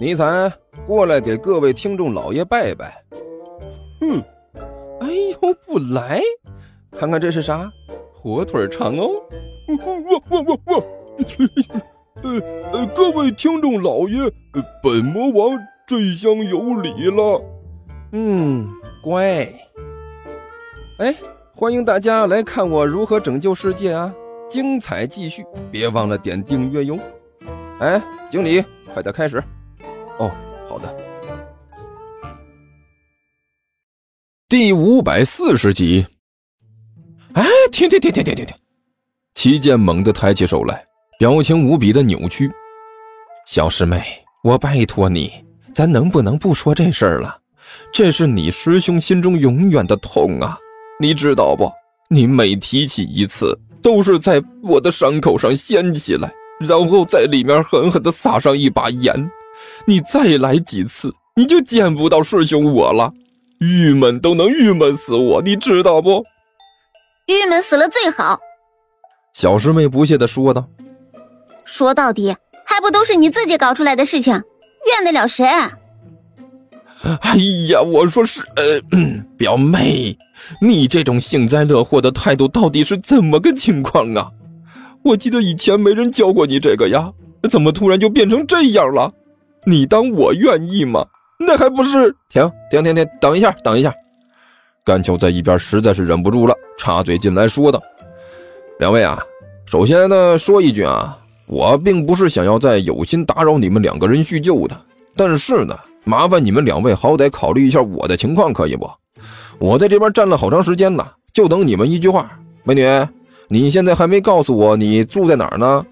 尼采，过来给各位听众老爷拜拜。嗯，哎呦，不来，看看这是啥？火腿肠哦。我我我我，呃呃，各位听众老爷，本魔王这厢有礼了。嗯，乖。哎，欢迎大家来看我如何拯救世界啊！精彩继续，别忘了点订阅哟。哎，经理，快点开始。哦，好的。第五百四十集。哎，停停停停停停停！齐剑猛地抬起手来，表情无比的扭曲。小师妹，我拜托你，咱能不能不说这事儿了？这是你师兄心中永远的痛啊，你知道不？你每提起一次，都是在我的伤口上掀起来，然后在里面狠狠地撒上一把盐。你再来几次，你就见不到师兄我了，郁闷都能郁闷死我，你知道不？郁闷死了最好。小师妹不屑地说道：“说到底，还不都是你自己搞出来的事情，怨得了谁？”哎呀，我说是，呃，表妹，你这种幸灾乐祸的态度到底是怎么个情况啊？我记得以前没人教过你这个呀，怎么突然就变成这样了？你当我愿意吗？那还不是停停停停，等一下，等一下。甘秋在一边实在是忍不住了，插嘴进来说道：“两位啊，首先呢，说一句啊，我并不是想要再有心打扰你们两个人叙旧的，但是呢。”麻烦你们两位好歹考虑一下我的情况，可以不？我在这边站了好长时间呢，就等你们一句话。美女，你现在还没告诉我你住在哪儿呢？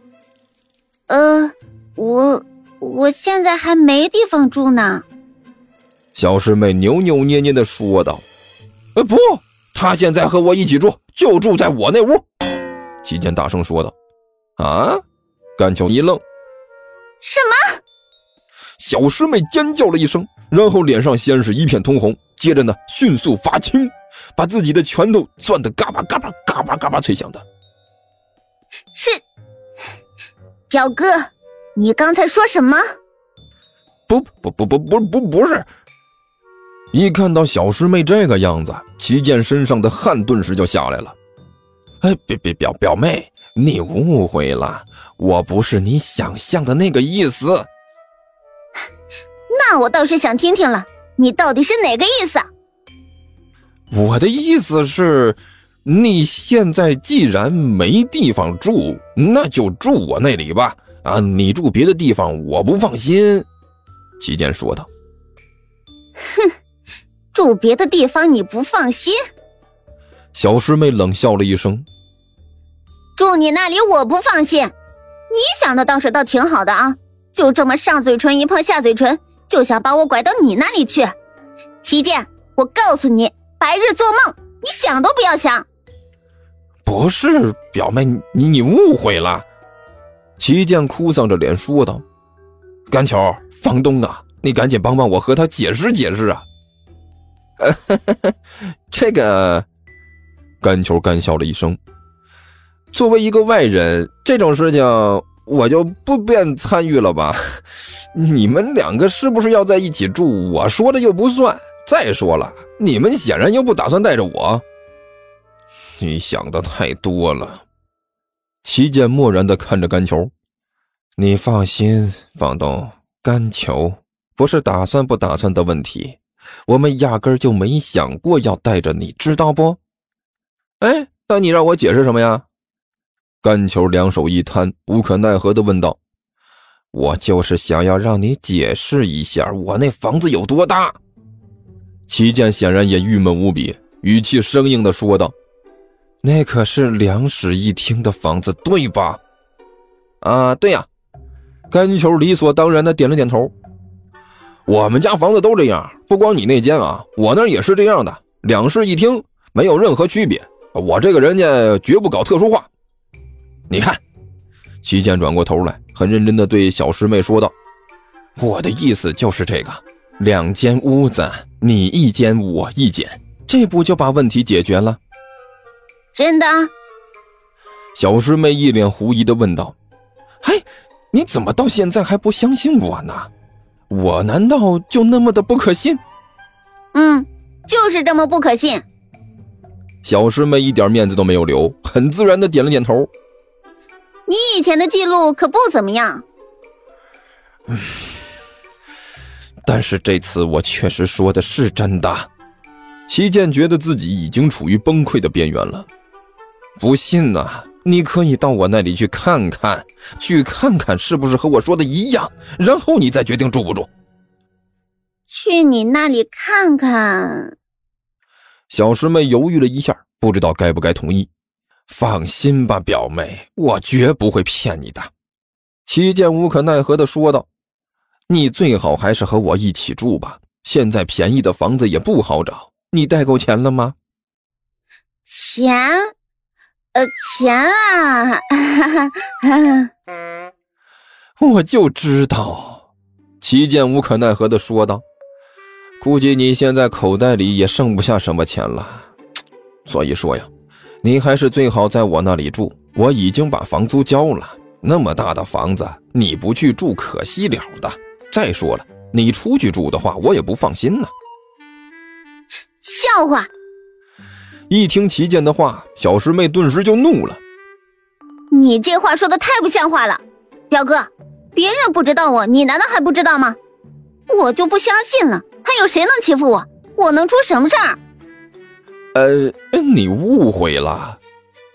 呃，我我现在还没地方住呢。小师妹扭扭捏捏的说道：“呃，不，她现在和我一起住，就住在我那屋。”齐剑大声说道：“啊！”甘秋一愣：“什么？”小师妹尖叫了一声，然后脸上先是一片通红，接着呢，迅速发青，把自己的拳头攥得嘎巴嘎巴嘎巴嘎巴脆响的。是，表哥，你刚才说什么？不不不不不不不是。一看到小师妹这个样子，齐剑身上的汗顿时就下来了。哎，别别表表妹，你误会了，我不是你想象的那个意思。那我倒是想听听了，你到底是哪个意思？我的意思是，你现在既然没地方住，那就住我那里吧。啊，你住别的地方，我不放心。”齐健说道。“哼，住别的地方你不放心？”小师妹冷笑了一声。“住你那里我不放心，你想的倒是倒挺好的啊，就这么上嘴唇一碰下嘴唇。”就想把我拐到你那里去，齐健，我告诉你，白日做梦，你想都不要想。不是表妹，你你误会了。齐剑哭丧着脸说道：“甘球，房东啊，你赶紧帮帮我和他解释解释啊。”这个，甘球干笑了一声。作为一个外人，这种事情我就不便参与了吧。你们两个是不是要在一起住？我说的又不算。再说了，你们显然又不打算带着我。你想的太多了。齐剑漠然的看着甘球，你放心，房东，甘球不是打算不打算的问题，我们压根就没想过要带着你，知道不？哎，那你让我解释什么呀？甘球两手一摊，无可奈何的问道。我就是想要让你解释一下，我那房子有多大。齐剑显然也郁闷无比，语气生硬的说道：“那可是两室一厅的房子，对吧？”“啊，对呀。”甘球理所当然的点了点头。“我们家房子都这样，不光你那间啊，我那也是这样的，两室一厅，没有任何区别。我这个人家绝不搞特殊化。你看。”齐剑转过头来，很认真的对小师妹说道：“我的意思就是这个，两间屋子，你一间，我一间，这不就把问题解决了？”真的？小师妹一脸狐疑的问道：“嘿，你怎么到现在还不相信我呢？我难道就那么的不可信？嗯，就是这么不可信。小师妹一点面子都没有留，很自然的点了点头。你以前的记录可不怎么样。嗯，但是这次我确实说的是真的。齐健觉得自己已经处于崩溃的边缘了。不信呐，你可以到我那里去看看，去看看是不是和我说的一样，然后你再决定住不住。去你那里看看。小师妹犹豫了一下，不知道该不该同意。放心吧，表妹，我绝不会骗你的。齐剑无可奈何的说道：“你最好还是和我一起住吧，现在便宜的房子也不好找。你带够钱了吗？”钱，呃，钱啊！我就知道。齐健无可奈何的说道：“估计你现在口袋里也剩不下什么钱了，所以说呀。”你还是最好在我那里住，我已经把房租交了。那么大的房子，你不去住可惜了的。再说了，你出去住的话，我也不放心呢。笑话！一听齐健的话，小师妹顿时就怒了。你这话说的太不像话了，表哥，别人不知道我，你难道还不知道吗？我就不相信了，还有谁能欺负我？我能出什么事儿？呃，你误会了。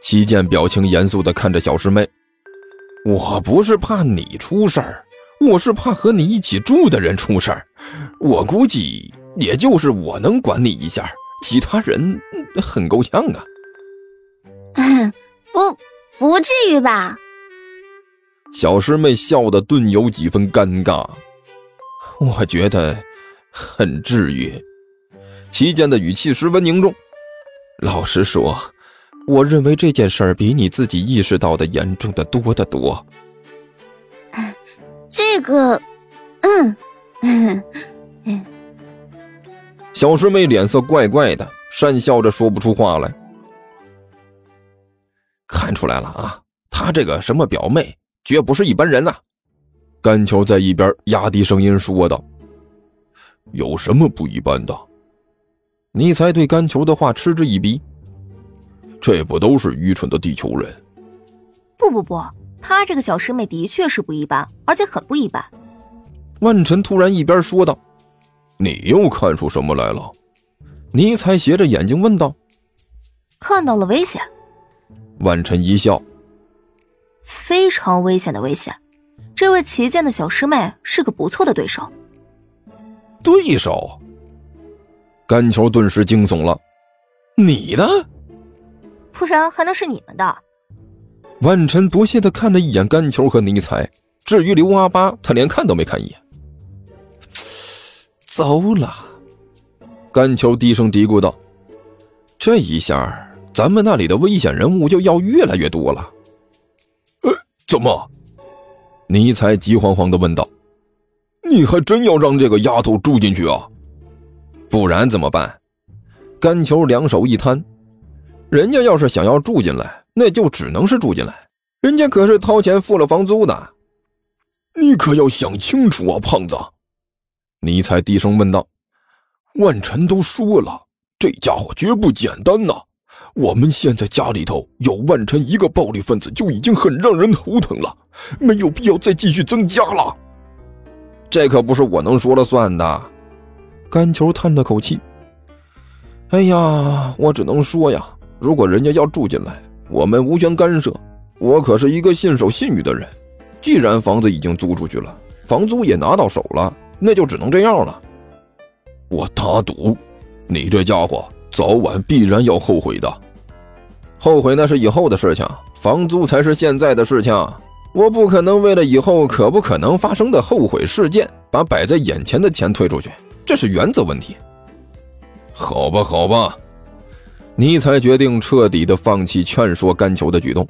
齐健表情严肃的看着小师妹，我不是怕你出事儿，我是怕和你一起住的人出事儿。我估计也就是我能管你一下，其他人很够呛啊。不，不至于吧？小师妹笑得顿有几分尴尬。我觉得很至于。齐健的语气十分凝重。老实说，我认为这件事儿比你自己意识到的严重的多得多。这个，嗯嗯嗯。小师妹脸色怪怪的，讪笑着说不出话来。看出来了啊，她这个什么表妹，绝不是一般人呐。甘球在一边压低声音说道：“有什么不一般的？”尼才对甘球的话嗤之以鼻，这不都是愚蠢的地球人？不不不，她这个小师妹的确是不一般，而且很不一般。万晨突然一边说道：“你又看出什么来了？”尼才斜着眼睛问道：“看到了危险。”万晨一笑：“非常危险的危险，这位旗舰的小师妹是个不错的对手。”对手。甘球顿时惊悚了，你的？不然还能是你们的？万晨不屑的看了一眼甘球和尼采，至于刘阿八，他连看都没看一眼。糟了！甘球低声嘀咕道：“这一下，咱们那里的危险人物就要越来越多了。”呃，怎么？尼才急慌慌的问道：“你还真要让这个丫头住进去啊？”不然怎么办？甘球两手一摊，人家要是想要住进来，那就只能是住进来。人家可是掏钱付了房租的，你可要想清楚啊，胖子！尼才低声问道。万晨都说了，这家伙绝不简单呐。我们现在家里头有万晨一个暴力分子，就已经很让人头疼了，没有必要再继续增加了。这可不是我能说了算的。甘球叹了口气：“哎呀，我只能说呀，如果人家要住进来，我们无权干涉。我可是一个信守信誉的人，既然房子已经租出去了，房租也拿到手了，那就只能这样了。我打赌，你这家伙早晚必然要后悔的。后悔那是以后的事情，房租才是现在的事情。我不可能为了以后可不可能发生的后悔事件，把摆在眼前的钱退出去。”这是原则问题。好吧，好吧，尼才决定彻底的放弃劝说甘求的举动。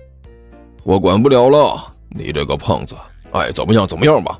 我管不了了，你这个胖子，爱怎么样怎么样吧。